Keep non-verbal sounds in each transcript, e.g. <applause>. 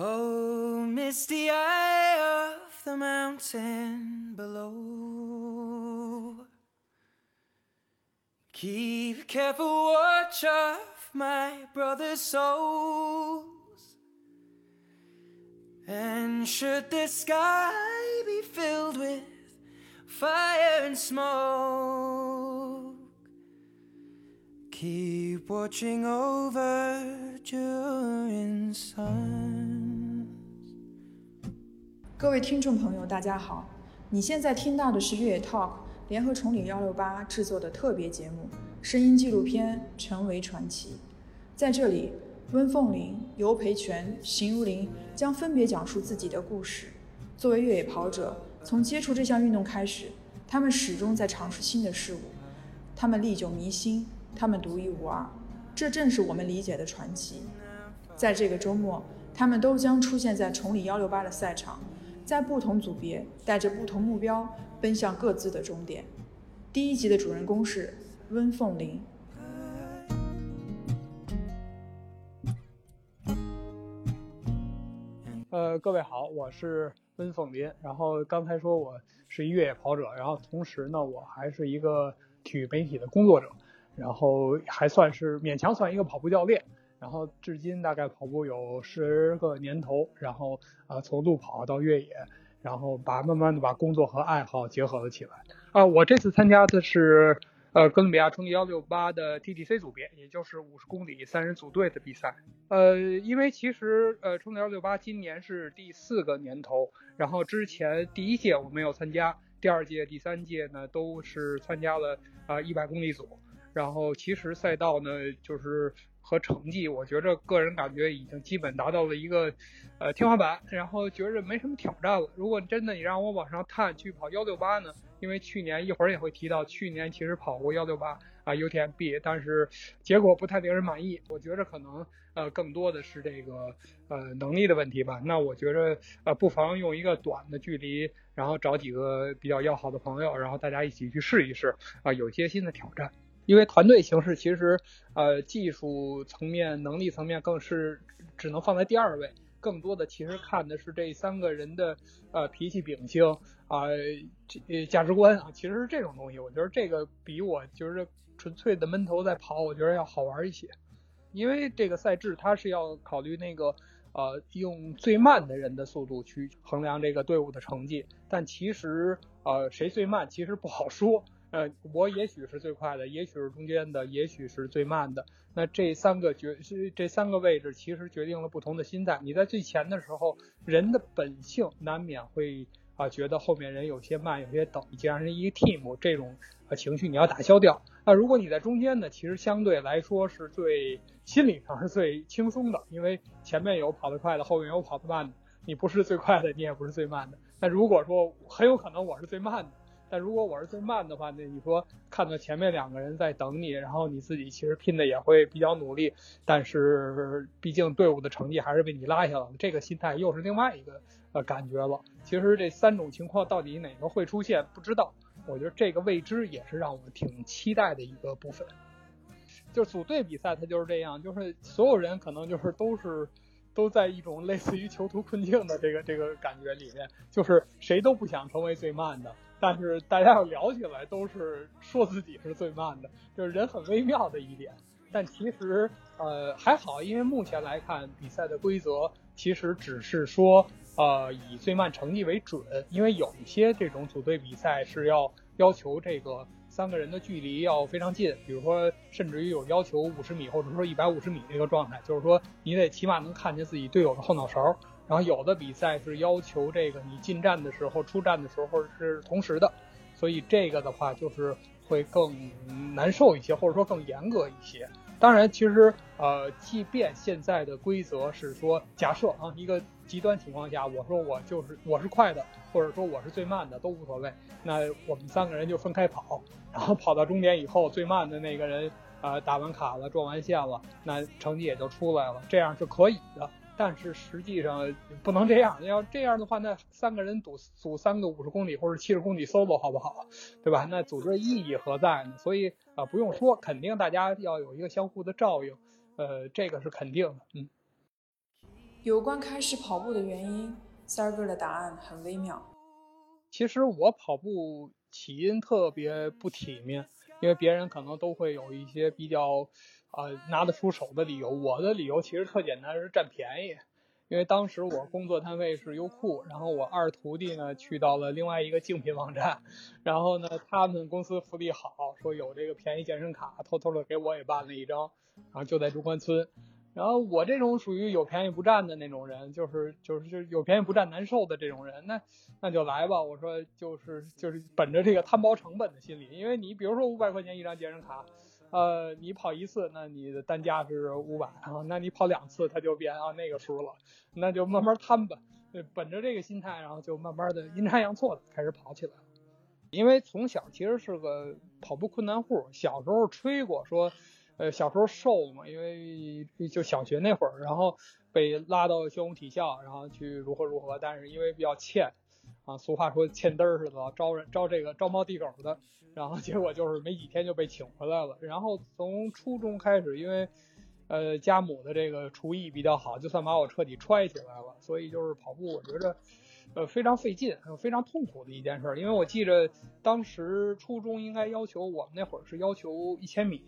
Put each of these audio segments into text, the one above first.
Oh, misty eye of the mountain below. Keep careful watch of my brother's souls. And should the sky be filled with fire and smoke, keep watching over during suns. 各位听众朋友，大家好！你现在听到的是越野 Talk 联合崇礼幺六八制作的特别节目声音纪录片《成为传奇》。在这里，温凤玲、尤培全、邢如林将分别讲述自己的故事。作为越野跑者，从接触这项运动开始，他们始终在尝试新的事物。他们历久弥新，他们独一无二，这正是我们理解的传奇。在这个周末，他们都将出现在崇礼幺六八的赛场，在不同组别，带着不同目标，奔向各自的终点。第一集的主人公是温凤林。呃，各位好，我是温凤林。然后刚才说我是一越野跑者，然后同时呢，我还是一个体育媒体的工作者，然后还算是勉强算一个跑步教练。然后至今大概跑步有十个年头，然后啊从路跑到越野，然后把慢慢的把工作和爱好结合了起来。啊，我这次参加的是呃哥伦比亚冲击幺六八的 TTC 组别，也就是五十公里三人组队的比赛。呃，因为其实呃冲击幺六八今年是第四个年头，然后之前第一届我没有参加，第二届、第三届呢都是参加了啊一百公里组。然后其实赛道呢就是和成绩，我觉着个人感觉已经基本达到了一个呃天花板，然后觉着没什么挑战了。如果真的你让我往上探去跑幺六八呢？因为去年一会儿也会提到，去年其实跑过幺六八啊 UTMB，但是结果不太令人满意。我觉着可能呃更多的是这个呃能力的问题吧。那我觉着呃不妨用一个短的距离，然后找几个比较要好的朋友，然后大家一起去试一试啊，有些新的挑战。因为团队形式其实呃技术层面、能力层面更是只能放在第二位。更多的其实看的是这三个人的呃脾气秉性啊，这价值观啊，其实是这种东西。我觉得这个比我就是纯粹的闷头在跑，我觉得要好玩一些。因为这个赛制它是要考虑那个呃用最慢的人的速度去衡量这个队伍的成绩，但其实呃谁最慢其实不好说。呃，我也许是最快的，也许是中间的，也许是最慢的。那这三个决是这三个位置，其实决定了不同的心态。你在最前的时候，人的本性难免会啊觉得后面人有些慢，有些等。既然是一个 team，这种呃情绪你要打消掉。那如果你在中间呢，其实相对来说是最心理上是最轻松的，因为前面有跑得快的，后面有跑得慢的，你不是最快的，你也不是最慢的。那如果说很有可能我是最慢的。但如果我是最慢的话，那你说看到前面两个人在等你，然后你自己其实拼的也会比较努力，但是毕竟队伍的成绩还是被你拉下来了，这个心态又是另外一个呃感觉了。其实这三种情况到底哪个会出现不知道，我觉得这个未知也是让我挺期待的一个部分。就组队比赛它就是这样，就是所有人可能就是都是都在一种类似于囚徒困境的这个这个感觉里面，就是谁都不想成为最慢的。但是大家要聊起来，都是说自己是最慢的，就是人很微妙的一点。但其实呃还好，因为目前来看，比赛的规则其实只是说呃以最慢成绩为准。因为有一些这种组队比赛是要要求这个三个人的距离要非常近，比如说甚至于有要求五十米或者说一百五十米这个状态，就是说你得起码能看见自己队友的后脑勺。然后有的比赛是要求这个你进站的时候、出站的时候是同时的，所以这个的话就是会更难受一些，或者说更严格一些。当然，其实呃，即便现在的规则是说，假设啊一个极端情况下，我说我就是我是快的，或者说我是最慢的都无所谓，那我们三个人就分开跑，然后跑到终点以后，最慢的那个人啊打完卡了、撞完线了，那成绩也就出来了，这样是可以的。但是实际上不能这样，要这样的话，那三个人组组三个五十公里或者七十公里 solo 好不好？对吧？那组织的意义何在呢？所以啊，不用说，肯定大家要有一个相互的照应，呃，这个是肯定的。嗯。有关开始跑步的原因，三儿哥的答案很微妙。其实我跑步起因特别不体面，因为别人可能都会有一些比较，呃，拿得出手的理由。我的理由其实特简单，是占便宜。因为当时我工作单位是优酷，然后我二徒弟呢去到了另外一个竞品网站，然后呢他们公司福利好，说有这个便宜健身卡，偷偷的给我也办了一张，然后就在中关村。然后我这种属于有便宜不占的那种人，就是就是就是有便宜不占难受的这种人，那那就来吧。我说就是就是本着这个摊薄成本的心理，因为你比如说五百块钱一张健身卡，呃，你跑一次，那你的单价是五百啊，那你跑两次，它就变啊那个数了，那就慢慢摊吧。对，本着这个心态，然后就慢慢的阴差阳错的开始跑起来了。因为从小其实是个跑步困难户，小时候吹过说。呃，小时候瘦嘛，因为就小学那会儿，然后被拉到宣武体校，然后去如何如何，但是因为比较欠，啊，俗话说欠嘚儿似的，招人招这个招猫递狗的，然后结果就是没几天就被请回来了。然后从初中开始，因为呃家母的这个厨艺比较好，就算把我彻底揣起来了。所以就是跑步，我觉着呃非常费劲，非常痛苦的一件事。因为我记着当时初中应该要求我们那会儿是要求一千米。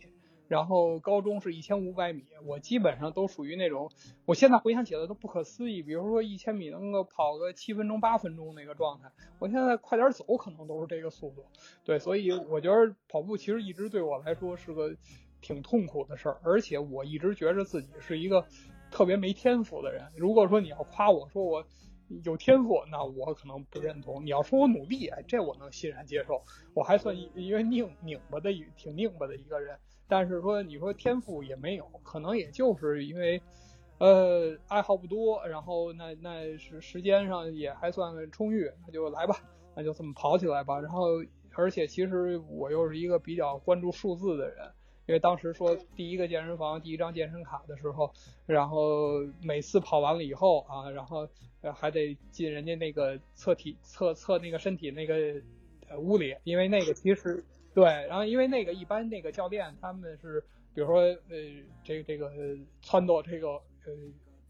然后高中是一千五百米，我基本上都属于那种，我现在回想起来都不可思议。比如说一千米能够跑个七分钟、八分钟那个状态，我现在快点走可能都是这个速度。对，所以我觉得跑步其实一直对我来说是个挺痛苦的事儿，而且我一直觉着自己是一个特别没天赋的人。如果说你要夸我说我有天赋，那我可能不认同；你要说我努力，哎，这我能欣然接受。我还算一个拧拧巴的、挺拧巴的一个人。但是说你说天赋也没有，可能也就是因为，呃，爱好不多，然后那那是时间上也还算充裕，那就来吧，那就这么跑起来吧。然后而且其实我又是一个比较关注数字的人，因为当时说第一个健身房第一张健身卡的时候，然后每次跑完了以后啊，然后还得进人家那个测体测测那个身体那个屋里，因为那个其实。对，然后因为那个一般那个教练他们是，比如说呃这个这个撺掇这个呃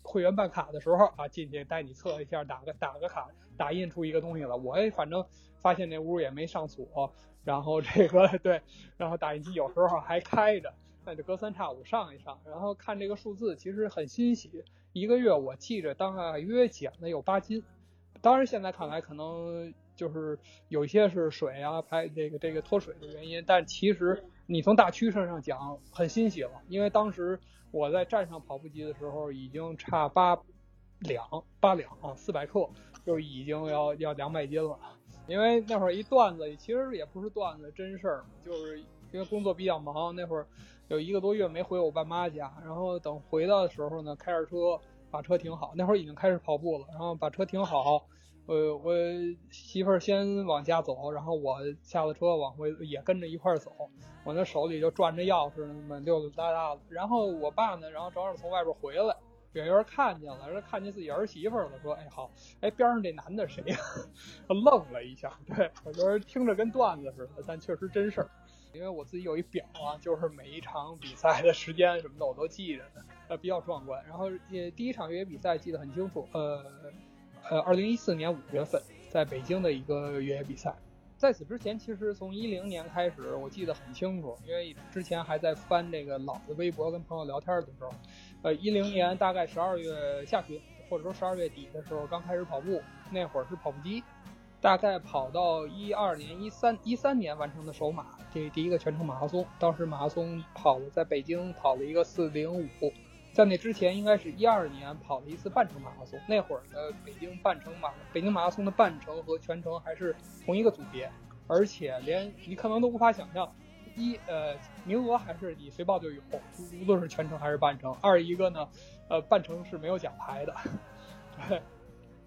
会员办卡的时候啊进去带你测一下打个打个卡打印出一个东西了，我反正发现那屋也没上锁，然后这个 <laughs> 对，然后打印机有时候还开着，那就隔三差五上一上，然后看这个数字其实很欣喜，一个月我记着大约减了有八斤，当然现在看来可能。就是有一些是水啊排这个这个脱水的原因，但其实你从大趋势上讲很欣喜了，因为当时我在站上跑步机的时候已经差八两八两啊四百克就已经要要两百斤了，因为那会儿一段子其实也不是段子真事儿，就是因为工作比较忙，那会儿有一个多月没回我爸妈家，然后等回到的时候呢，开着车把车停好，那会儿已经开始跑步了，然后把车停好。呃，我媳妇儿先往家走，然后我下了车往回也跟着一块儿走。我那手里就攥着钥匙，那么溜溜达达的。然后我爸呢，然后正好从外边回来，远远看见了，说看见自己儿媳妇了，说：“哎好，哎边上这男的谁呀？” <laughs> 愣了一下。对我觉得听着跟段子似的，但确实真事儿。因为我自己有一表啊，就是每一场比赛的时间什么的我都记着呢，呃比较壮观。然后也第一场越野比赛记得很清楚，呃。呃，二零一四年五月份，在北京的一个越野比赛。在此之前，其实从一零年开始，我记得很清楚，因为之前还在翻这个老的微博，跟朋友聊天的时候，呃，一零年大概十二月下旬，或者说十二月底的时候，刚开始跑步，那会儿是跑步机，大概跑到一二年、一三一三年完成的首马，这第一个全程马拉松。当时马拉松跑了，在北京跑了一个四零五。在那之前，应该是一二年跑了一次半程马拉松。那会儿的北京半程马，北京马拉松的半程和全程还是同一个组别，而且连你可能都无法想象，一呃名额还是你随报就有，无论是全程还是半程。二一个呢，呃半程是没有奖牌的，对 <laughs>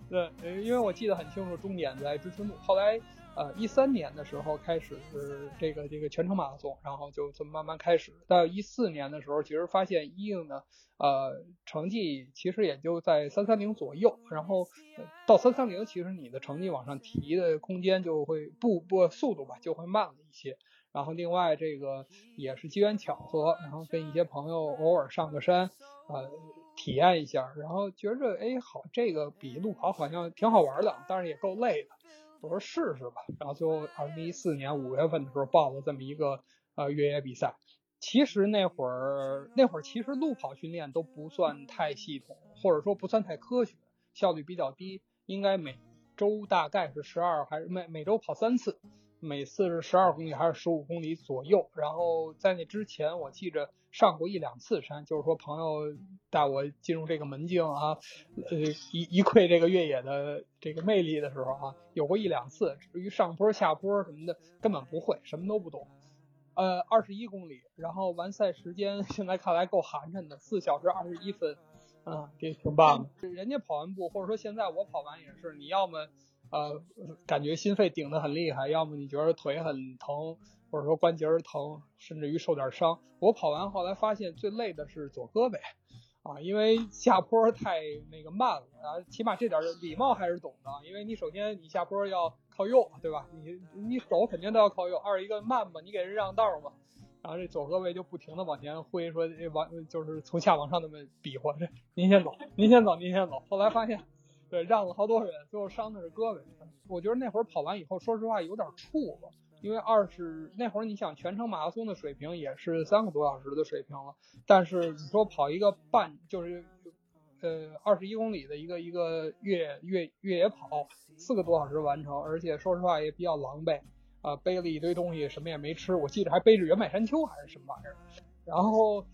对，因为我记得很清楚，终点在知春路。后来。呃，一三年的时候开始是这个这个全程马拉松，然后就这么慢慢开始。到一四年的时候，其实发现一应呢，呃，成绩其实也就在三三零左右。然后到三三零，其实你的成绩往上提的空间就会步步速度吧就会慢了一些。然后另外这个也是机缘巧合，然后跟一些朋友偶尔上个山，呃，体验一下，然后觉着哎好，这个比路跑好像挺好玩的，但是也够累的。我说试试吧，然后最后二零一四年五月份的时候报了这么一个呃越野比赛。其实那会儿那会儿其实路跑训练都不算太系统，或者说不算太科学，效率比较低，应该每周大概是十二还是每每周跑三次。每次是十二公里还是十五公里左右，然后在那之前我记着上过一两次山，就是说朋友带我进入这个门径啊，呃一一窥这个越野的这个魅力的时候啊，有过一两次。至于上坡下坡什么的，根本不会，什么都不懂。呃，二十一公里，然后完赛时间 <laughs> 现在看来够寒碜的，四小时二十一分，啊，这挺棒的。人家跑完步，或者说现在我跑完也是，你要么。呃，感觉心肺顶得很厉害，要么你觉得腿很疼，或者说关节疼，甚至于受点伤。我跑完后来发现最累的是左胳膊，啊，因为下坡太那个慢了啊，起码这点礼貌还是懂的，因为你首先你下坡要靠右，对吧？你你手肯定都要靠右。二一个慢嘛，你给人让道嘛，然后这左胳膊就不停的往前挥，说往就是从下往上那么比划，这您先走，您先走，您先走。后来发现。对，让了好多人，最后伤的是胳膊。我觉得那会儿跑完以后，说实话有点怵了，因为二十那会儿你想全程马拉松的水平也是三个多小时的水平了，但是你说跑一个半就是呃二十一公里的一个一个越越越野跑，四个多小时完成，而且说实话也比较狼狈啊，背了一堆东西，什么也没吃，我记得还背着原柏山丘还是什么玩意儿，然后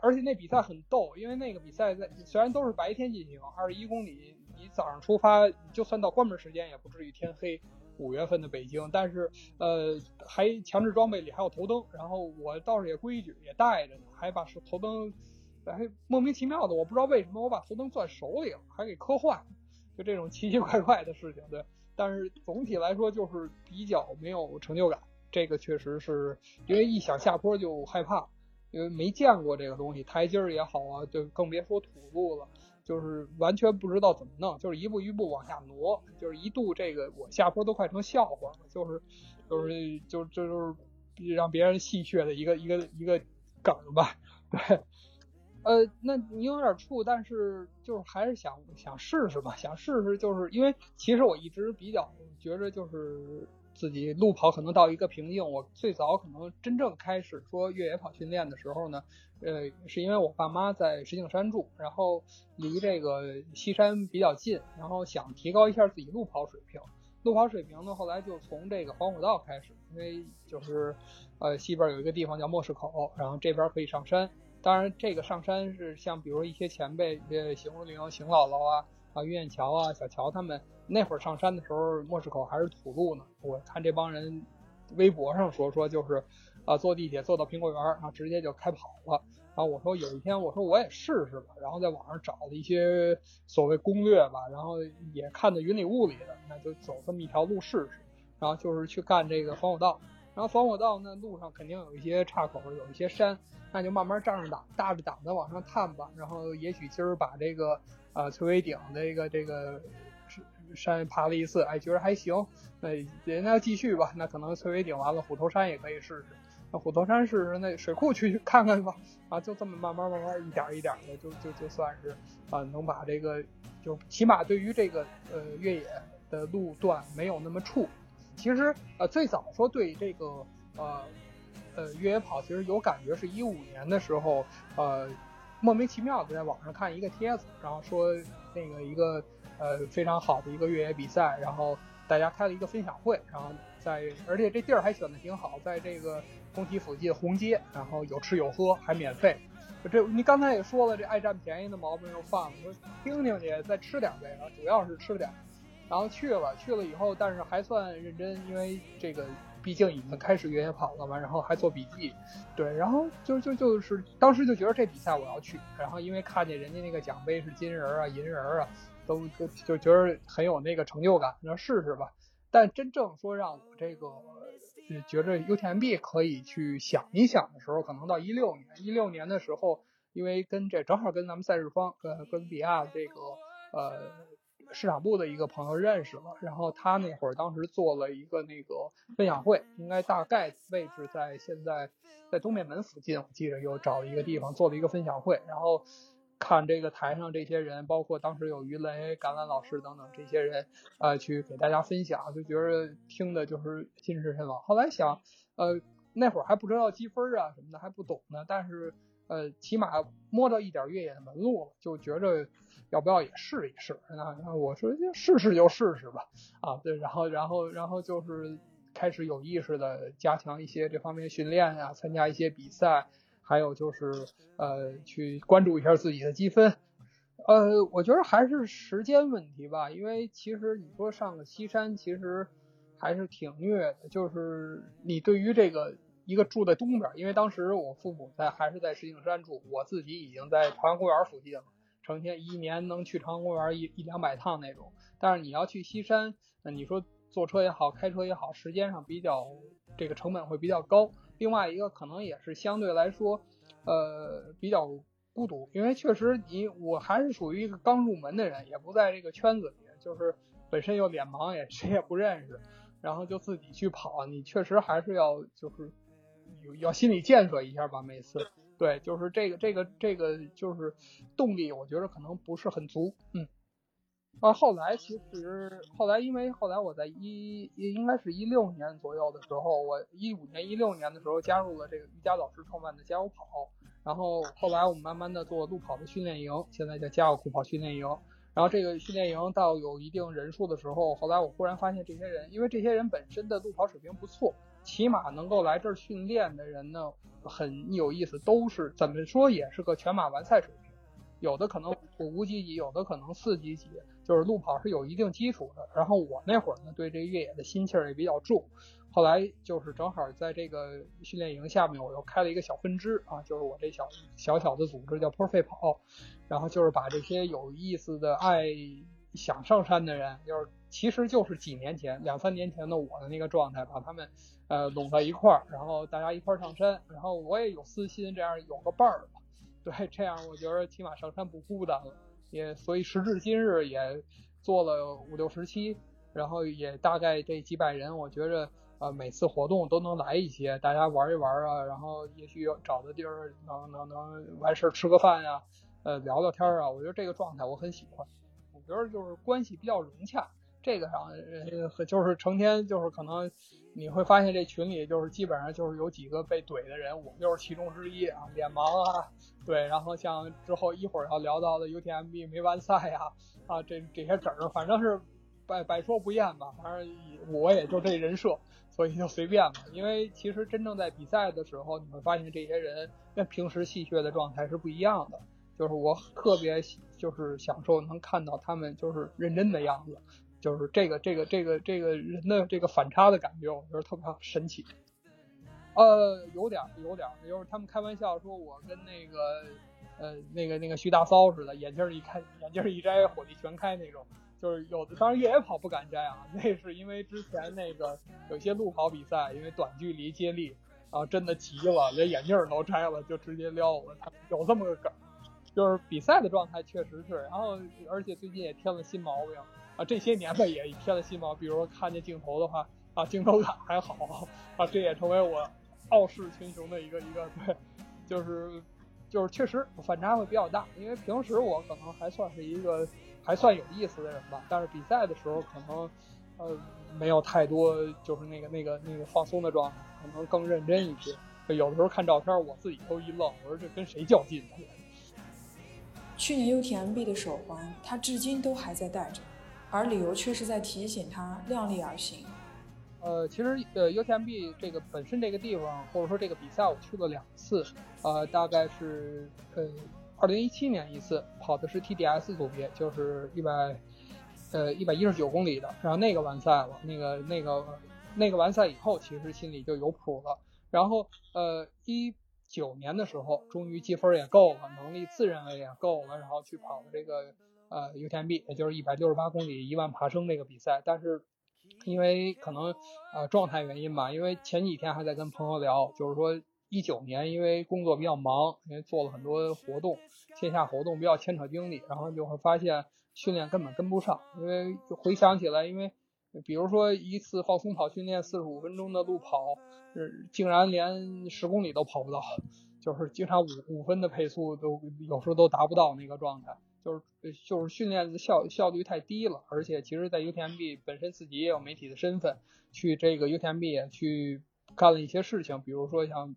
而且那比赛很逗，因为那个比赛在虽然都是白天进行，二十一公里。你早上出发，就算到关门时间也不至于天黑。五月份的北京，但是呃还强制装备里还有头灯，然后我倒是也规矩，也带着呢，还把头灯，还莫名其妙的，我不知道为什么我把头灯攥手里了，还给磕坏，就这种奇奇怪怪的事情，对。但是总体来说就是比较没有成就感，这个确实是因为一想下坡就害怕，因为没见过这个东西，台阶儿也好啊，就更别说土路了。就是完全不知道怎么弄，就是一步一步往下挪，就是一度这个我下坡都快成笑话了，就是就是就这就是让别人戏谑的一个一个一个梗吧，对，呃，那你有点怵，但是就是还是想想试试吧，想试试，就是因为其实我一直比较觉着就是。自己路跑可能到一个瓶颈。我最早可能真正开始说越野跑训练的时候呢，呃，是因为我爸妈在石景山住，然后离这个西山比较近，然后想提高一下自己路跑水平。路跑水平呢，后来就从这个黄虎道开始，因为就是呃西边有一个地方叫莫市口，然后这边可以上山。当然，这个上山是像比如一些前辈，呃，邢如玲、邢姥姥啊。啊，于艳桥啊，小乔他们那会儿上山的时候，莫市口还是土路呢。我看这帮人微博上说说，就是啊，坐地铁坐到苹果园，然后直接就开跑了。然后我说有一天，我说我也试试吧。然后在网上找了一些所谓攻略吧，然后也看的云里雾里的，那就走这么一条路试试。然后就是去干这个防火道。然后防火道那路上肯定有一些岔口，有一些山，那就慢慢仗着胆，大着胆子往上探吧。然后也许今儿把这个。啊，翠微顶的一个这个山爬了一次，哎，觉得还行，那人家继续吧。那可能翠微顶完了，虎头山也可以试试。那虎头山试试，那水库去看看吧。啊，就这么慢慢慢慢一点一点的，就就就算是啊，能把这个就起码对于这个呃越野的路段没有那么怵。其实呃最早说对这个呃呃越野跑其实有感觉，是一五年的时候呃。莫名其妙的在网上看一个帖子，然后说那个一个呃非常好的一个越野比赛，然后大家开了一个分享会，然后在而且这地儿还选的挺好，在这个工体附近红街，然后有吃有喝还免费。这你刚才也说了，这爱占便宜的毛病又犯了，说听听去再吃点呗，然后主要是吃点。然后去了去了以后，但是还算认真，因为这个。毕竟已经开始越野跑了嘛，然后还做笔记，对，然后就就就是当时就觉得这比赛我要去，然后因为看见人家那个奖杯是金人啊、银人啊，都就就觉得很有那个成就感，那试试吧。但真正说让我这个觉着 UTMB 可以去想一想的时候，可能到一六年，一六年的时候，因为跟这正好跟咱们赛事方跟哥伦比亚这个呃。市场部的一个朋友认识了，然后他那会儿当时做了一个那个分享会，应该大概位置在现在在东面门附近，我记着又找一个地方做了一个分享会，然后看这个台上这些人，包括当时有于雷、橄榄老师等等这些人，呃，去给大家分享，就觉得听的就是心驰神往。后来想，呃，那会儿还不知道积分啊什么的，还不懂呢，但是呃，起码摸到一点越野的门路了，就觉着要不要也试一试？那那我说就试试就试试吧，啊，对，然后然后然后就是开始有意识的加强一些这方面训练呀，参加一些比赛。还有就是呃，去关注一下自己的积分，呃，我觉得还是时间问题吧，因为其实你说上个西山，其实还是挺虐的。就是你对于这个一个住在东边，因为当时我父母在还是在石景山住，我自己已经在朝阳公园附近了，成天一年能去朝阳公园一一两百趟那种。但是你要去西山，那你说坐车也好，开车也好，时间上比较这个成本会比较高。另外一个可能也是相对来说，呃，比较孤独，因为确实你我还是属于一个刚入门的人，也不在这个圈子里，就是本身又脸盲，也谁也不认识，然后就自己去跑，你确实还是要就是有要心理建设一下吧，每次，对，就是这个这个这个就是动力，我觉得可能不是很足，嗯。啊，后来其实后来，因为后来我在一应该是一六年左右的时候，我一五年一六年的时候加入了这个瑜伽老师创办的加油跑，然后后来我们慢慢的做路跑的训练营，现在叫加油酷跑训练营。然后这个训练营到有一定人数的时候，后来我忽然发现这些人，因为这些人本身的路跑水平不错，起码能够来这儿训练的人呢很有意思，都是怎么说也是个全马完赛水平，有的可能五五级级，有的可能四级级。就是路跑是有一定基础的，然后我那会儿呢对这越野的心气儿也比较重，后来就是正好在这个训练营下面，我又开了一个小分支啊，就是我这小小小的组织叫 Perfect 跑，然后就是把这些有意思的爱想上山的人，就是其实就是几年前两三年前的我的那个状态，把他们呃拢在一块儿，然后大家一块儿上山，然后我也有私心，这样有个伴儿，对，这样我觉得起码上山不孤单了。也所以时至今日也做了五六十期，然后也大概这几百人，我觉着呃每次活动都能来一些，大家玩一玩啊，然后也许找个地儿能能能完事儿吃个饭呀，呃聊聊天啊，我觉得这个状态我很喜欢，我觉得就是关系比较融洽。这个上呃就是成天就是可能你会发现这群里就是基本上就是有几个被怼的人，我就是其中之一啊，脸盲啊。对，然后像之后一会儿要聊到的 UTMB 没完赛呀，啊，这这些梗儿，反正是百百说不厌吧。反正我也就这人设，所以就随便吧。因为其实真正在比赛的时候，你会发现这些人跟平时戏谑的状态是不一样的。就是我特别就是享受能看到他们就是认真的样子，就是这个这个这个这个人的这个反差的感觉，我觉得特别神奇。呃，有点，有点，就是他们开玩笑说，我跟那个，呃，那个那个徐大骚似的，眼镜一开，眼镜一摘，火力全开那种。就是有的，当然越野跑不敢摘啊，<laughs> 那是因为之前那个有些路跑比赛，因为短距离接力，啊，真的急了，连眼镜都摘了，就直接撩了。他有这么个梗，就是比赛的状态确实是，然后而且最近也添了新毛病啊，这些年吧也添了新毛病，比如说看见镜头的话，啊，镜头感还好啊，这也成为我。傲视群雄的一个一个对，就是就是确实反差会比较大，因为平时我可能还算是一个还算有意思的人吧，但是比赛的时候可能呃没有太多就是那个那个那个放松的状态，可能更认真一些。有的时候看照片，我自己都一愣，我说这跟谁较劲？呢去年 UTMB 的手环，他至今都还在戴着，而理由却是在提醒他量力而行。呃，其实呃，UTMB 这个本身这个地方，或者说这个比赛，我去了两次，呃，大概是呃，二零一七年一次跑的是 TDS 组别，就是一百呃一百一十九公里的，然后那个完赛了，那个那个那个完赛以后，其实心里就有谱了。然后呃，一九年的时候，终于积分也够了，能力自认为也够了，然后去跑这个呃 UTMB，也就是一百六十八公里一万爬升那个比赛，但是。因为可能呃状态原因吧，因为前几天还在跟朋友聊，就是说一九年因为工作比较忙，因为做了很多活动，线下活动比较牵扯精力，然后就会发现训练根本跟不上。因为就回想起来，因为比如说一次放松跑训练四十五分钟的路跑，竟然连十公里都跑不到，就是经常五五分的配速都有时候都达不到那个状态，就是就是训练的效效率太低了。而且其实，在 UTMB 本身自己也有媒体的身份，去这个 UTMB 去干了一些事情，比如说像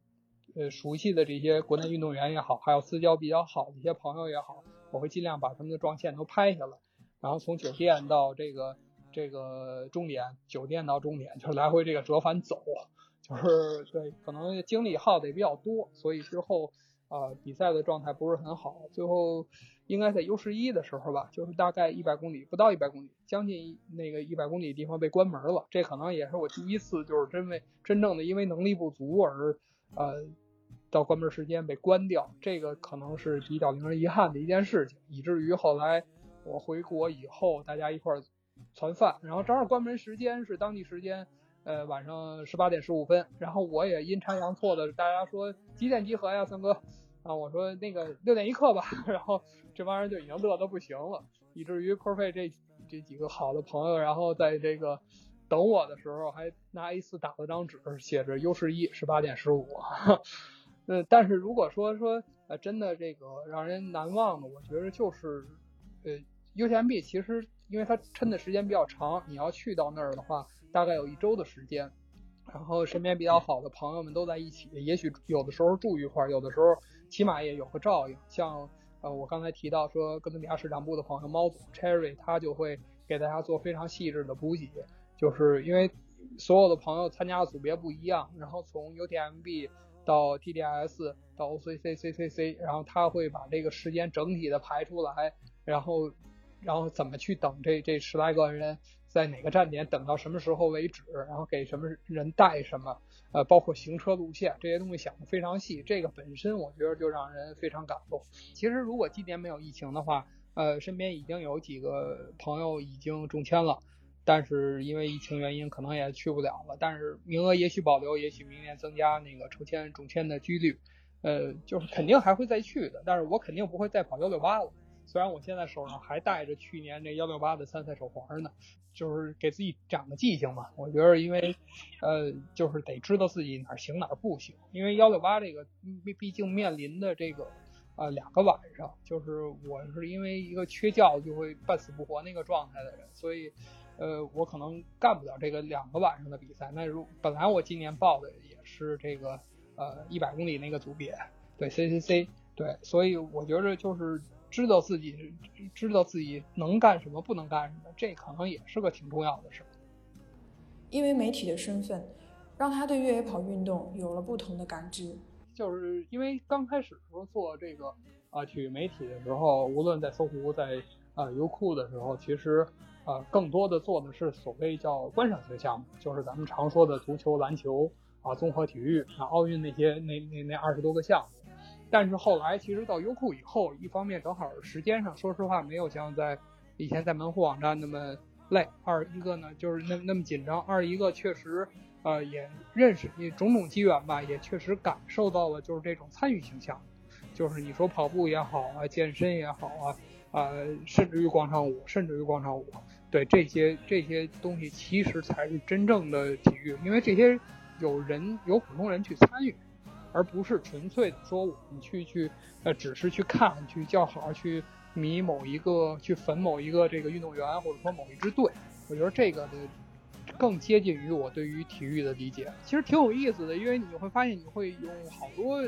呃熟悉的这些国内运动员也好，还有私交比较好的一些朋友也好，我会尽量把他们的状线都拍下来，然后从酒店到这个。这个终点酒店到终点就是来回这个折返走，就是对，可能精力耗的也比较多，所以之后啊比赛的状态不是很好。最后应该在 U 十一的时候吧，就是大概一百公里不到一百公里，将近那个一百公里地方被关门了。这可能也是我第一次就是真为真正的因为能力不足而呃到关门时间被关掉，这个可能是比较令人遗憾的一件事情，以至于后来我回国以后大家一块儿。团饭，然后正好关门时间是当地时间，呃晚上十八点十五分，然后我也阴差阳错的，大家说几点集合呀，三哥，啊我说那个六点一刻吧，<laughs> 然后这帮人就已经乐得不行了，以至于科费这这几个好的朋友，然后在这个等我的时候还拿 A 四打了张纸，写着 U 十一十八点十五，<laughs> 呃但是如果说说呃真的这个让人难忘的，我觉得就是呃 UTMB 其实。因为它撑的时间比较长，你要去到那儿的话，大概有一周的时间。然后身边比较好的朋友们都在一起，也许有的时候住一块儿，有的时候起码也有个照应。像呃，我刚才提到说哥伦比亚市场部的朋友猫总 Cherry，他就会给大家做非常细致的补给，就是因为所有的朋友参加的组别不一样，然后从 UTMB 到 TDS 到 OCCCCC，然后他会把这个时间整体的排出来，然后。然后怎么去等这这十来个人在哪个站点等到什么时候为止，然后给什么人带什么，呃，包括行车路线这些东西想的非常细，这个本身我觉得就让人非常感动。其实如果今年没有疫情的话，呃，身边已经有几个朋友已经中签了，但是因为疫情原因可能也去不了了，但是名额也许保留，也许明年增加那个抽签中签的几率，呃，就是肯定还会再去的，但是我肯定不会再跑幺六八了。虽然我现在手上还带着去年那幺六八的参赛手环呢，就是给自己长个记性嘛。我觉得，因为，呃，就是得知道自己哪行哪不行。因为幺六八这个，毕毕竟面临的这个，呃，两个晚上，就是我是因为一个缺觉就会半死不活那个状态的人，所以，呃，我可能干不了这个两个晚上的比赛。那如本来我今年报的也是这个，呃，一百公里那个组别，对 CCC，对，所以我觉得就是。知道自己知道自己能干什么，不能干什么，这可能也是个挺重要的事儿。因为媒体的身份，让他对越野跑运动有了不同的感知。就是因为刚开始时候做这个啊体育媒体的时候，无论在搜狐，在啊优酷的时候，其实啊更多的做的是所谓叫观赏性项目，就是咱们常说的足球、篮球啊综合体育啊奥运那些那那那二十多个项目。但是后来，其实到优酷以后，一方面正好时间上，说实话没有像在以前在门户网站那么累；二一个呢，就是那那么紧张；二一个确实，呃，也认识你种种机缘吧，也确实感受到了就是这种参与形象，就是你说跑步也好啊，健身也好啊，啊，甚至于广场舞，甚至于广场舞，对这些这些东西，其实才是真正的体育，因为这些有人有普通人去参与。而不是纯粹的说我们去去呃，只是去看去叫好去迷某一个去粉某一个这个运动员或者说某一支队，我觉得这个的更接近于我对于体育的理解。其实挺有意思的，因为你会发现你会用好多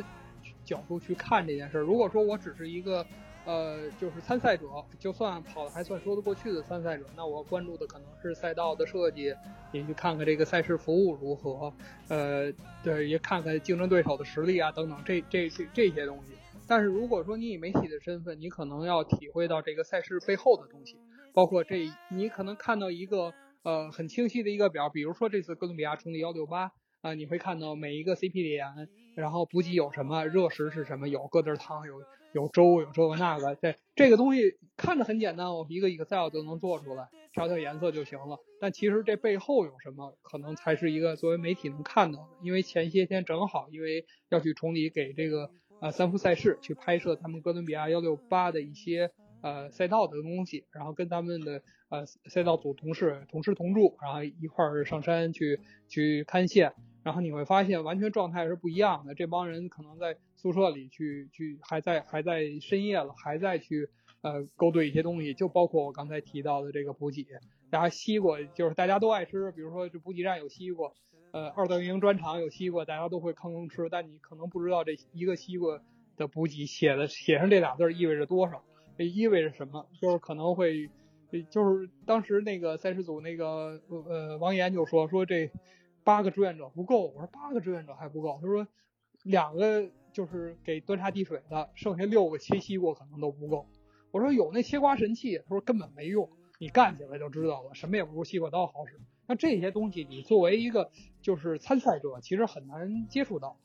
角度去看这件事。如果说我只是一个。呃，就是参赛者，就算跑的还算说得过去的参赛者，那我关注的可能是赛道的设计，也去看看这个赛事服务如何，呃，对，也看看竞争对手的实力啊，等等，这这这这些东西。但是如果说你以媒体的身份，你可能要体会到这个赛事背后的东西，包括这，你可能看到一个呃很清晰的一个表，比如说这次哥伦比亚冲的幺六八啊，你会看到每一个 CP 点，然后补给有什么，热食是什么，有疙瘩汤，有。有粥，有这个那个，这这个东西看着很简单，我们一个 Excel 就能做出来，调调颜色就行了。但其实这背后有什么，可能才是一个作为媒体能看到的。因为前些天正好，因为要去崇礼给这个呃三福赛事去拍摄他们哥伦比亚幺六八的一些呃赛道的东西，然后跟他们的呃赛道组同事同吃同住，然后一块儿上山去去看线。然后你会发现完全状态是不一样的。这帮人可能在宿舍里去去还在还在深夜了，还在去呃勾兑一些东西，就包括我刚才提到的这个补给，大家西瓜就是大家都爱吃，比如说这补给站有西瓜，呃二等营专场有西瓜，大家都会吭吭吃，但你可能不知道这一个西瓜的补给写的写上这俩字意味着多少，这意味着什么？就是可能会，就是当时那个赛事组那个呃王岩就说说这。八个志愿者不够，我说八个志愿者还不够。他说两个就是给端茶递水的，剩下六个切西瓜可能都不够。我说有那切瓜神器，他说根本没用，你干起来就知道了，什么也不如西瓜刀好使。那这些东西你作为一个就是参赛者，其实很难接触到。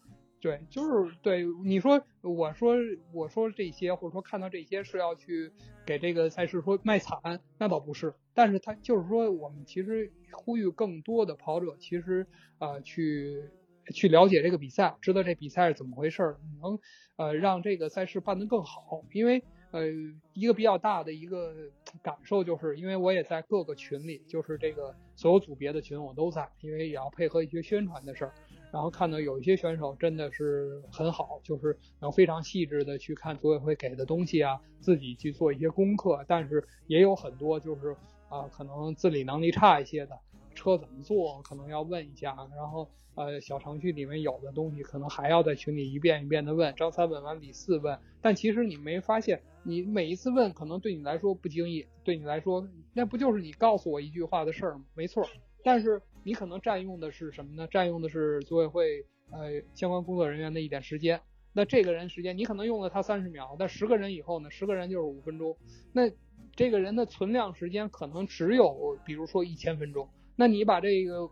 对，就是对你说，我说我说这些，或者说看到这些是要去给这个赛事说卖惨，那倒不是。但是他就是说，我们其实呼吁更多的跑者，其实呃去去了解这个比赛，知道这比赛是怎么回事，能呃让这个赛事办得更好。因为呃一个比较大的一个感受就是，因为我也在各个群里，就是这个所有组别的群我都在，因为也要配合一些宣传的事儿。然后看到有一些选手真的是很好，就是能非常细致的去看组委会给的东西啊，自己去做一些功课。但是也有很多就是啊，可能自理能力差一些的，车怎么做可能要问一下。然后呃，小程序里面有的东西可能还要在群里一遍一遍的问，张三问完李四问。但其实你没发现，你每一次问可能对你来说不经意，对你来说那不就是你告诉我一句话的事儿吗？没错，但是。你可能占用的是什么呢？占用的是组委会呃相关工作人员的一点时间。那这个人时间你可能用了他三十秒，但十个人以后呢，十个人就是五分钟。那这个人的存量时间可能只有比如说一千分钟。那你把这个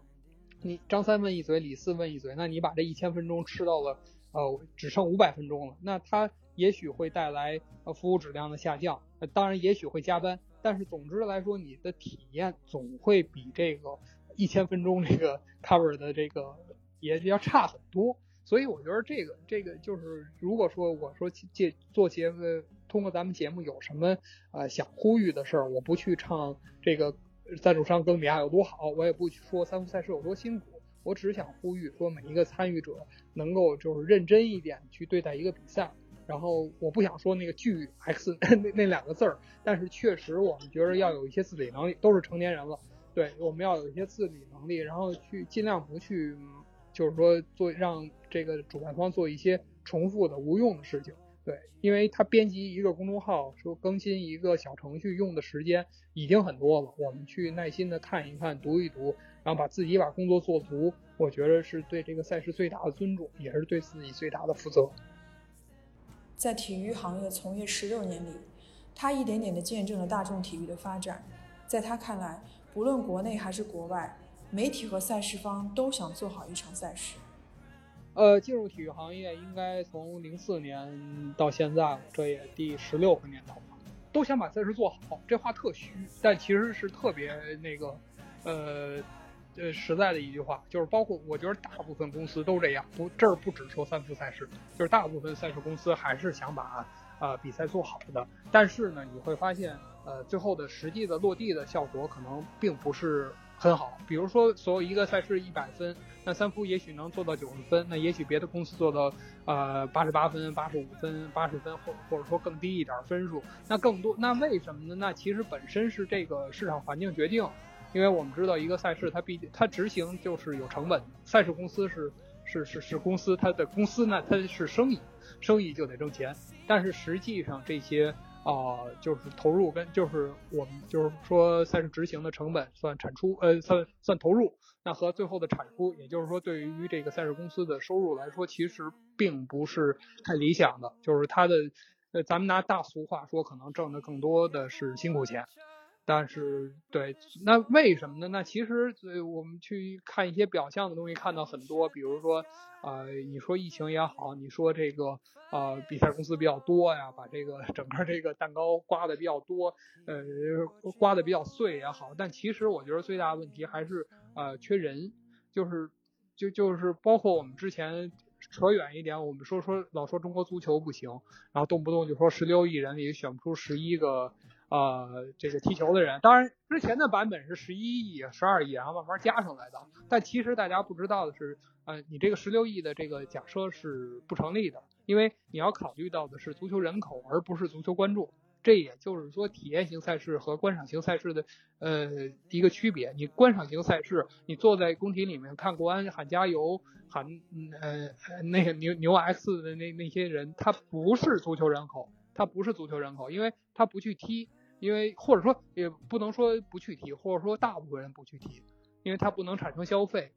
你张三问一嘴，李四问一嘴，那你把这一千分钟吃到了呃只剩五百分钟了。那他也许会带来呃服务质量的下降，当然也许会加班，但是总之来说，你的体验总会比这个。一千分钟这个 <laughs> cover 的这个也要差很多，所以我觉得这个这个就是，如果说我说借做节目，通过咱们节目有什么呃想呼吁的事儿，我不去唱这个赞助商哥伦比亚有多好，我也不去说三伏赛事有多辛苦，我只想呼吁说每一个参与者能够就是认真一点去对待一个比赛，然后我不想说那个巨 X <laughs> 那那两个字儿，但是确实我们觉得要有一些自理能力，都是成年人了。对，我们要有一些自理能力，然后去尽量不去，就是说做让这个主办方做一些重复的无用的事情。对，因为他编辑一个公众号，说更新一个小程序用的时间已经很多了，我们去耐心的看一看、读一读，然后把自己把工作做足，我觉得是对这个赛事最大的尊重，也是对自己最大的负责。在体育行业从业十六年里，他一点点的见证了大众体育的发展，在他看来。不论国内还是国外，媒体和赛事方都想做好一场赛事。呃，进入体育行业应该从零四年到现在，这也第十六个年头了，都想把赛事做好。这话特虚，但其实是特别那个，呃，呃，实在的一句话，就是包括我觉得大部分公司都这样。不，这儿不只说三次赛事，就是大部分赛事公司还是想把啊比赛做好的。但是呢，你会发现。呃，最后的实际的落地的效果可能并不是很好。比如说，所有一个赛事一百分，那三伏也许能做到九十分，那也许别的公司做到呃八十八分、八十五分、八十分，或或者说更低一点分数。那更多，那为什么呢？那其实本身是这个市场环境决定，因为我们知道一个赛事它必它执行就是有成本，赛事公司是是是是公司，它的公司呢它是生意，生意就得挣钱。但是实际上这些。啊，就是投入跟就是我们就是说赛事执行的成本算产出，呃，算算投入，那和最后的产出，也就是说对于这个赛事公司的收入来说，其实并不是太理想的。就是它的，呃，咱们拿大俗话说，可能挣的更多的是辛苦钱。但是，对，那为什么呢？那其实，呃，我们去看一些表象的东西，看到很多，比如说，呃，你说疫情也好，你说这个，呃，比赛公司比较多呀，把这个整个这个蛋糕刮的比较多，呃，刮的比较碎也好，但其实我觉得最大的问题还是，呃，缺人，就是，就就是包括我们之前扯远一点，我们说说老说中国足球不行，然后动不动就说十六亿人里选不出十一个。呃这个踢球的人。当然之前的版本是十一亿、十二亿，然后慢慢加上来的。但其实大家不知道的是，呃，你这个十六亿的这个假设是不成立的，因为你要考虑到的是足球人口，而不是足球关注。这也就是说，体验型赛事和观赏型赛事的呃一个区别。你观赏型赛事，你坐在工体里面看国安喊加油，喊呃那个牛牛 X 的那那些人，他不是足球人口，他不是足球人口，因为他不去踢，因为或者说也不能说不去踢，或者说大部分人不去踢，因为他不能产生消费，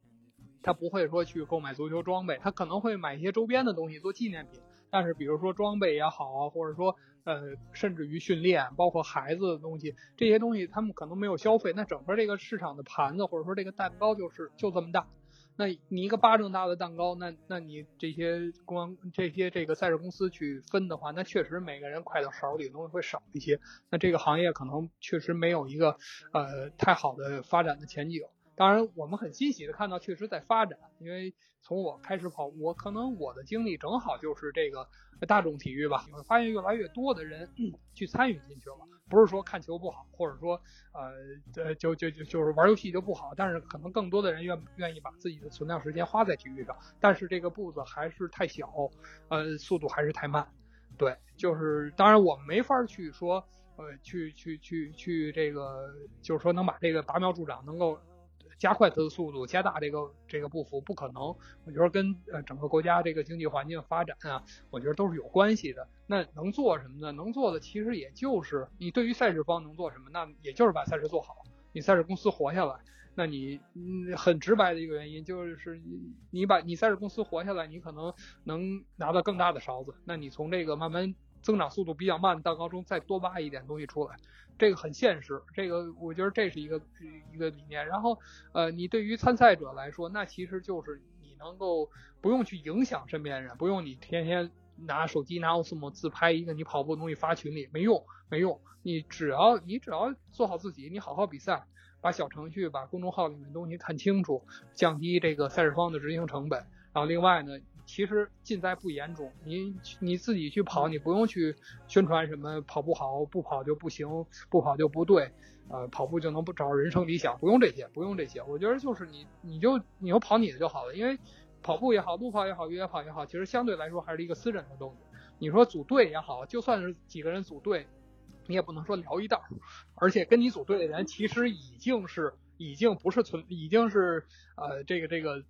他不会说去购买足球装备，他可能会买一些周边的东西做纪念品。但是比如说装备也好啊，或者说呃，甚至于训练，包括孩子的东西，这些东西他们可能没有消费，那整个这个市场的盘子或者说这个蛋糕就是就这么大。那你一个巴掌大的蛋糕，那那你这些公安这些这个赛事公司去分的话，那确实每个人快到手里的东西会少一些。那这个行业可能确实没有一个呃太好的发展的前景。当然，我们很欣喜的看到，确实在发展。因为从我开始跑，我可能我的经历正好就是这个大众体育吧。你会发现越来越多的人 <clears throat> 去参与进去了。不是说看球不好，或者说呃呃就就就就是玩游戏就不好，但是可能更多的人愿愿意把自己的存量时间花在体育上。但是这个步子还是太小，呃，速度还是太慢。对，就是当然我们没法去说呃去去去去这个，就是说能把这个拔苗助长，能够。加快它的速度，加大这个这个步幅，不可能。我觉得跟呃整个国家这个经济环境发展啊，我觉得都是有关系的。那能做什么呢？能做的其实也就是你对于赛事方能做什么，那也就是把赛事做好，你赛事公司活下来。那你嗯很直白的一个原因就是你把你赛事公司活下来，你可能能拿到更大的勺子。那你从这个慢慢增长速度比较慢的蛋糕中再多挖一点东西出来。这个很现实，这个我觉得这是一个一个理念。然后，呃，你对于参赛者来说，那其实就是你能够不用去影响身边人，不用你天天拿手机拿 Osmo 自拍一个你跑步的东西发群里，没用，没用。你只要你只要做好自己，你好好比赛，把小程序、把公众号里面东西看清楚，降低这个赛事方的执行成本。然后另外呢。其实尽在不言中，你你自己去跑，你不用去宣传什么跑步好，不跑就不行，不跑就不对，呃，跑步就能不找人生理想，不用这些，不用这些。我觉得就是你，你就你就跑你的就好了，因为跑步也好，路跑也好，越野跑也好，其实相对来说还是一个私人的东西。你说组队也好，就算是几个人组队，你也不能说聊一道，而且跟你组队的人其实已经是已经不是存，已经是呃这个这个。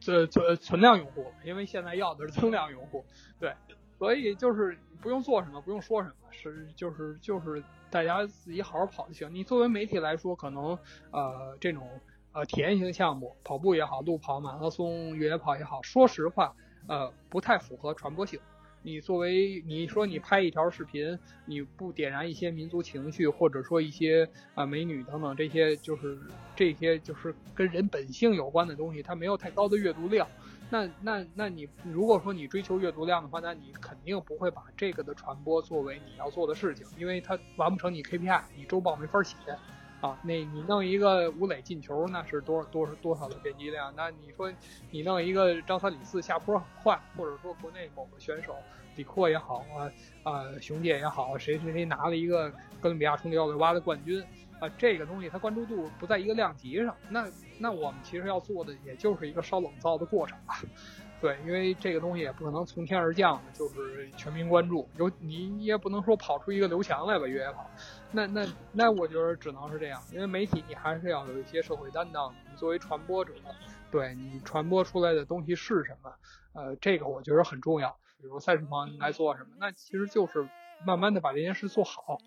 这这存量用户，因为现在要的是增量用户，对，所以就是不用做什么，不用说什么，是就是就是大家自己好好跑就行。你作为媒体来说，可能呃这种呃体验型项目，跑步也好，路跑、马拉松、越野跑也好，说实话，呃不太符合传播性。你作为你说你拍一条视频，你不点燃一些民族情绪，或者说一些啊美女等等这些，就是这些就是跟人本性有关的东西，它没有太高的阅读量。那那那你如果说你追求阅读量的话，那你肯定不会把这个的传播作为你要做的事情，因为它完不成你 KPI，你周报没法写。啊，那你弄一个吴磊进球，那是多少多少多少的点击量？那你说你弄一个张三李四下坡很快，或者说国内某个选手李阔也好啊啊熊健也好，谁谁谁拿了一个哥伦比亚冲击奥利巴的冠军啊，这个东西它关注度不在一个量级上。那那我们其实要做的也就是一个烧冷灶的过程吧。对，因为这个东西也不可能从天而降，就是全民关注。有你也不能说跑出一个刘强来吧，越野跑。那那那，我觉得只能是这样，因为媒体你还是要有一些社会担当。你作为传播者，对你传播出来的东西是什么？呃，这个我觉得很重要。比如赛事方应该做什么？那其实就是慢慢的把这件事做好。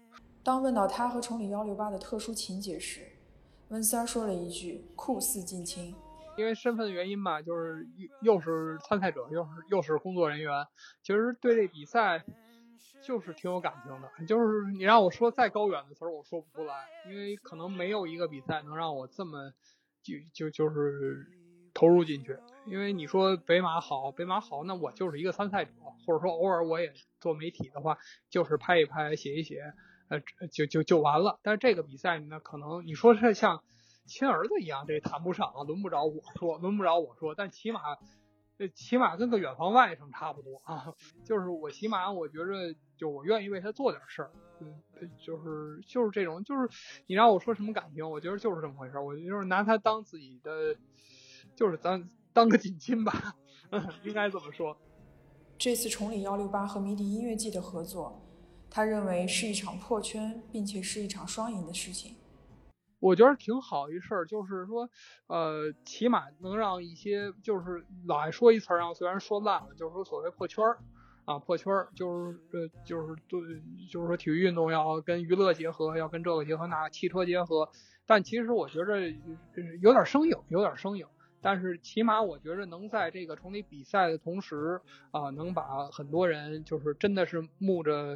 当问到他和崇礼幺六八的特殊情节时，温三儿说了一句：“酷似近亲。”因为身份的原因吧，就是又又是参赛者，又是又是工作人员，其实对这比赛就是挺有感情的。就是你让我说再高远的词儿，我说不出来，因为可能没有一个比赛能让我这么就就就是投入进去。因为你说北马好，北马好，那我就是一个参赛者，或者说偶尔我也做媒体的话，就是拍一拍，写一写，呃，就就就完了。但是这个比赛呢，可能你说是像。亲儿子一样，这谈不上啊，轮不着我说，轮不着我说。但起码这起码跟个远房外甥差不多啊，<laughs> 就是我起码，我觉着就我愿意为他做点事儿，嗯，就是就是这种，就是你让我说什么感情，我觉得就是这么回事儿，我就是拿他当自己的，就是当当个近亲吧，<laughs> 应该这么说。这次崇礼幺六八和迷笛音乐季的合作，他认为是一场破圈，并且是一场双赢的事情。我觉得挺好一事儿，就是说，呃，起码能让一些就是老爱说一词儿，然后虽然说烂了，就是说所谓破圈儿啊，破圈儿就是呃就是对，就是说体育运动要跟娱乐结合，要跟这个结合，那汽车结合。但其实我觉着有点生硬，有点生硬。但是起码我觉着能在这个崇礼比赛的同时啊，能把很多人就是真的是慕着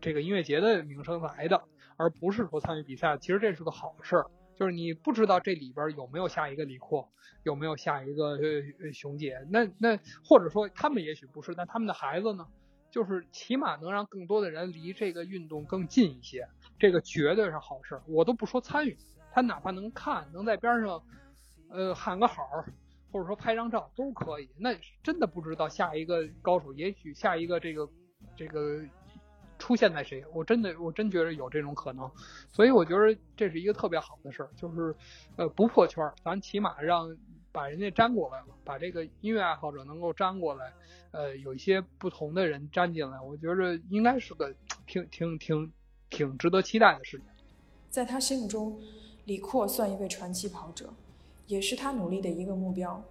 这个音乐节的名声来的。而不是说参与比赛，其实这是个好事儿。就是你不知道这里边有没有下一个李阔，有没有下一个呃熊姐，那那或者说他们也许不是，但他们的孩子呢，就是起码能让更多的人离这个运动更近一些，这个绝对是好事儿。我都不说参与，他哪怕能看，能在边上呃喊个好，或者说拍张照都可以。那真的不知道下一个高手，也许下一个这个这个。出现在谁？我真的，我真觉得有这种可能，所以我觉得这是一个特别好的事儿，就是，呃，不破圈儿，咱起码让把人家粘过来了，把这个音乐爱好者能够粘过来，呃，有一些不同的人粘进来，我觉得应该是个挺挺挺挺值得期待的事情。在他心目中，李阔算一位传奇跑者，也是他努力的一个目标。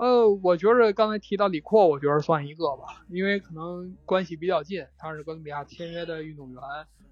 呃，我觉着刚才提到李阔，我觉着算一个吧，因为可能关系比较近，他是哥伦比亚签约的运动员，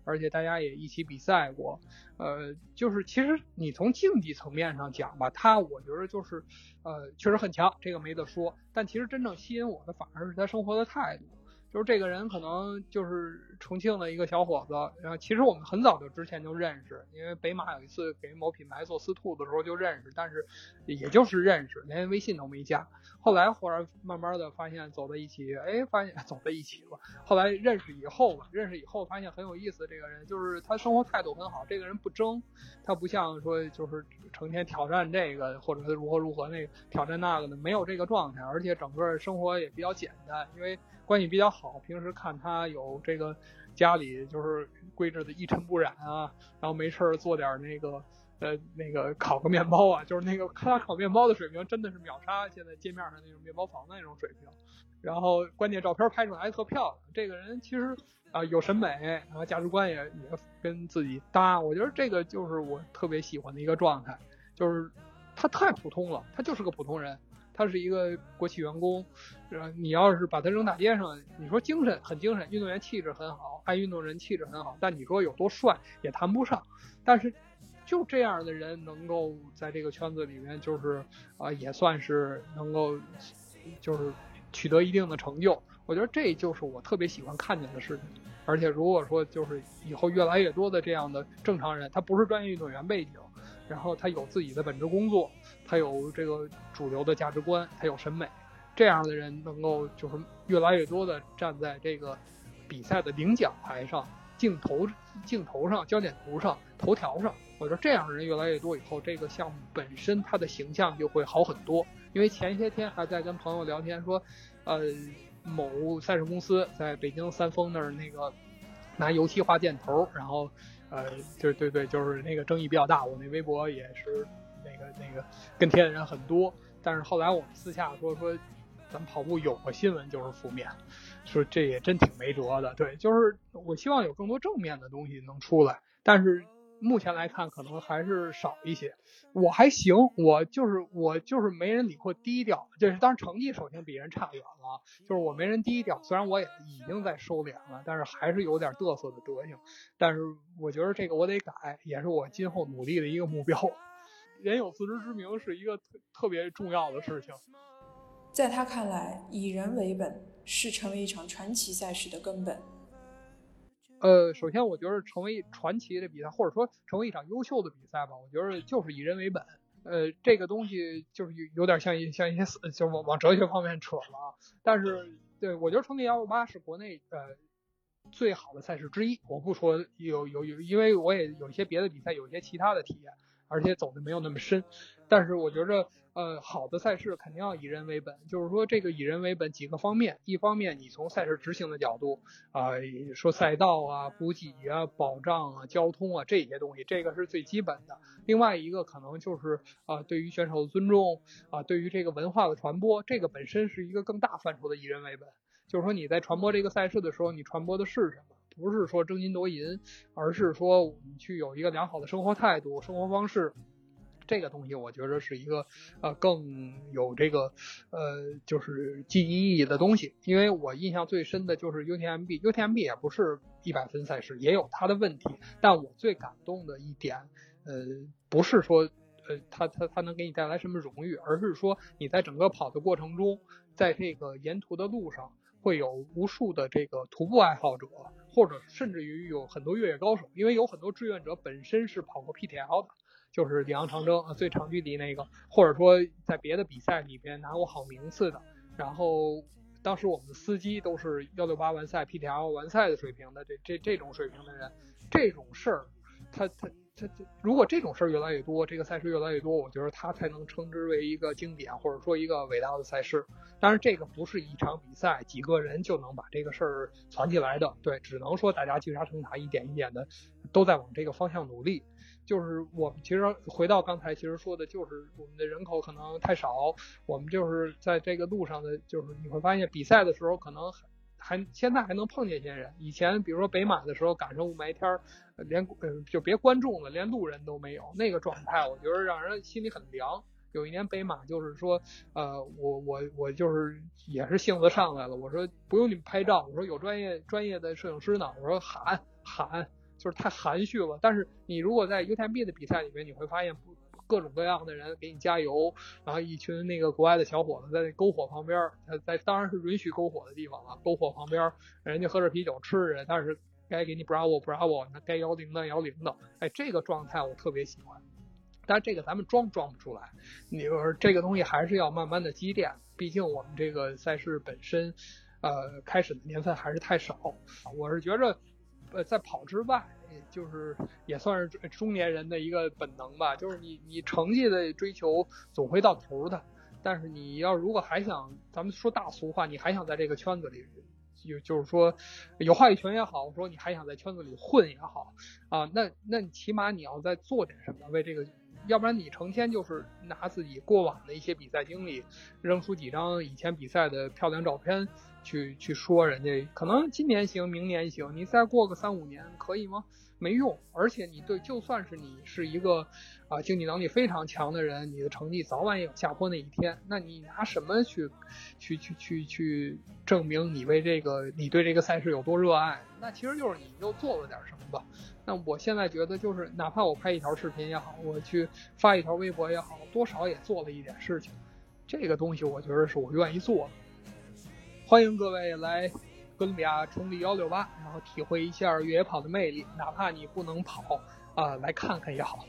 而且大家也一起比赛过。呃，就是其实你从竞技层面上讲吧，他我觉得就是呃确实很强，这个没得说。但其实真正吸引我的反而是他生活的态度。就是这个人可能就是重庆的一个小伙子，然后其实我们很早就之前就认识，因为北马有一次给某品牌做司兔的时候就认识，但是也就是认识，连微信都没加。后来忽然慢慢的发现走在一起，哎，发现 <laughs> 走在一起了。后来认识以后吧，认识以后发现很有意思，这个人就是他生活态度很好，这个人不争，他不像说就是成天挑战这个或者是如何如何那个挑战那个的，没有这个状态，而且整个生活也比较简单，因为。关系比较好，平时看他有这个家里就是规制的一尘不染啊，然后没事儿做点那个呃那个烤个面包啊，就是那个看他烤面包的水平真的是秒杀现在街面上那种面包房的那种水平，然后关键照片拍出来还特漂亮，这个人其实啊有审美，然后价值观也也跟自己搭，我觉得这个就是我特别喜欢的一个状态，就是他太普通了，他就是个普通人。他是一个国企员工，你要是把他扔大街上，你说精神很精神，运动员气质很好，爱运动人气质很好，但你说有多帅也谈不上。但是就这样的人能够在这个圈子里面，就是啊，也算是能够就是取得一定的成就。我觉得这就是我特别喜欢看见的事情。而且如果说就是以后越来越多的这样的正常人，他不是专业运动员背景。然后他有自己的本职工作，他有这个主流的价值观，他有审美，这样的人能够就是越来越多的站在这个比赛的领奖台上、镜头镜头上、焦点图上、头条上。我说这样的人越来越多以后，这个项目本身它的形象就会好很多。因为前些天还在跟朋友聊天说，呃，某赛事公司在北京三丰那儿那个拿油漆画箭头，然后。呃，就对对，就是那个争议比较大，我那微博也是那个那个跟贴的人很多，但是后来我们私下说说，咱跑步有个新闻就是负面，说这也真挺没辙的。对，就是我希望有更多正面的东西能出来，但是。目前来看，可能还是少一些。我还行，我就是我就是没人理会低调，就是当然成绩首先比人差远了。就是我没人低调，虽然我也已经在收敛了，但是还是有点嘚瑟的德行。但是我觉得这个我得改，也是我今后努力的一个目标。人有自知之明是一个特特别重要的事情。在他看来，以人为本是成为一场传奇赛事的根本。呃，首先我觉得成为传奇的比赛，或者说成为一场优秀的比赛吧，我觉得就是以人为本。呃，这个东西就是有有点像一像一些就往往哲学方面扯了啊。但是，对我觉得冲击幺五八是国内呃最好的赛事之一。我不说有有有，因为我也有一些别的比赛，有一些其他的体验。而且走的没有那么深。但是我觉着，呃，好的赛事肯定要以人为本，就是说这个以人为本几个方面，一方面你从赛事执行的角度啊，说赛道啊、补给啊、保障啊、交通啊这些东西，这个是最基本的。另外一个可能就是啊，对于选手的尊重啊，对于这个文化的传播，这个本身是一个更大范畴的以人为本。就是说你在传播这个赛事的时候，你传播的是什么？不是说争金夺银，而是说你去有一个良好的生活态度、生活方式。这个东西我觉得是一个呃更有这个呃就是记忆意义的东西，因为我印象最深的就是 UTMB，UTMB 也不是一百分赛事，也有它的问题，但我最感动的一点，呃不是说呃它它它能给你带来什么荣誉，而是说你在整个跑的过程中，在这个沿途的路上会有无数的这个徒步爱好者，或者甚至于有很多越野高手，因为有很多志愿者本身是跑过 PTL 的。就是里昂长征啊，最长距离那个，或者说在别的比赛里边拿过好名次的。然后当时我们的司机都是幺六八完赛、PTL 完赛的水平的，这这这种水平的人，这种事儿，他他他，如果这种事儿越来越多，这个赛事越来越多，我觉得他才能称之为一个经典，或者说一个伟大的赛事。当然，这个不是一场比赛几个人就能把这个事儿传起来的，对，只能说大家积沙成塔，一点一点的都在往这个方向努力。就是我们其实回到刚才，其实说的就是我们的人口可能太少，我们就是在这个路上的，就是你会发现比赛的时候可能还现在还能碰见一些人，以前比如说北马的时候赶上雾霾天儿，连呃就别观众了，连路人都没有，那个状态我觉得让人心里很凉。有一年北马就是说，呃，我我我就是也是性子上来了，我说不用你们拍照，我说有专业专业的摄影师呢，我说喊喊。就是太含蓄了，但是你如果在 UTMB 的比赛里面，你会发现不各种各样的人给你加油，然后一群那个国外的小伙子在那篝火旁边，在当然是允许篝火的地方了，篝火旁边，人家喝着啤酒吃着，但是该给你 bravo bravo，那该摇铃的摇铃的，哎，这个状态我特别喜欢，但这个咱们装装不出来，你说这个东西还是要慢慢的积淀，毕竟我们这个赛事本身，呃，开始的年份还是太少，我是觉着。呃，在跑之外，就是也算是中年人的一个本能吧。就是你你成绩的追求总会到头的，但是你要如果还想，咱们说大俗话，你还想在这个圈子里，就就是说有话语权也好，说你还想在圈子里混也好啊，那那你起码你要再做点什么，为这个，要不然你成天就是拿自己过往的一些比赛经历，扔出几张以前比赛的漂亮照片。去去说人家可能今年行，明年行，你再过个三五年可以吗？没用。而且你对，就算是你是一个啊经济能力非常强的人，你的成绩早晚也有下坡那一天。那你拿什么去去去去去证明你为这个你对这个赛事有多热爱？那其实就是你又做了点什么吧。那我现在觉得就是，哪怕我拍一条视频也好，我去发一条微博也好，多少也做了一点事情。这个东西我觉得是我愿意做的。欢迎各位来哥伦比亚崇礼幺六八，然后体会一下越野跑的魅力，哪怕你不能跑啊，来看看也好。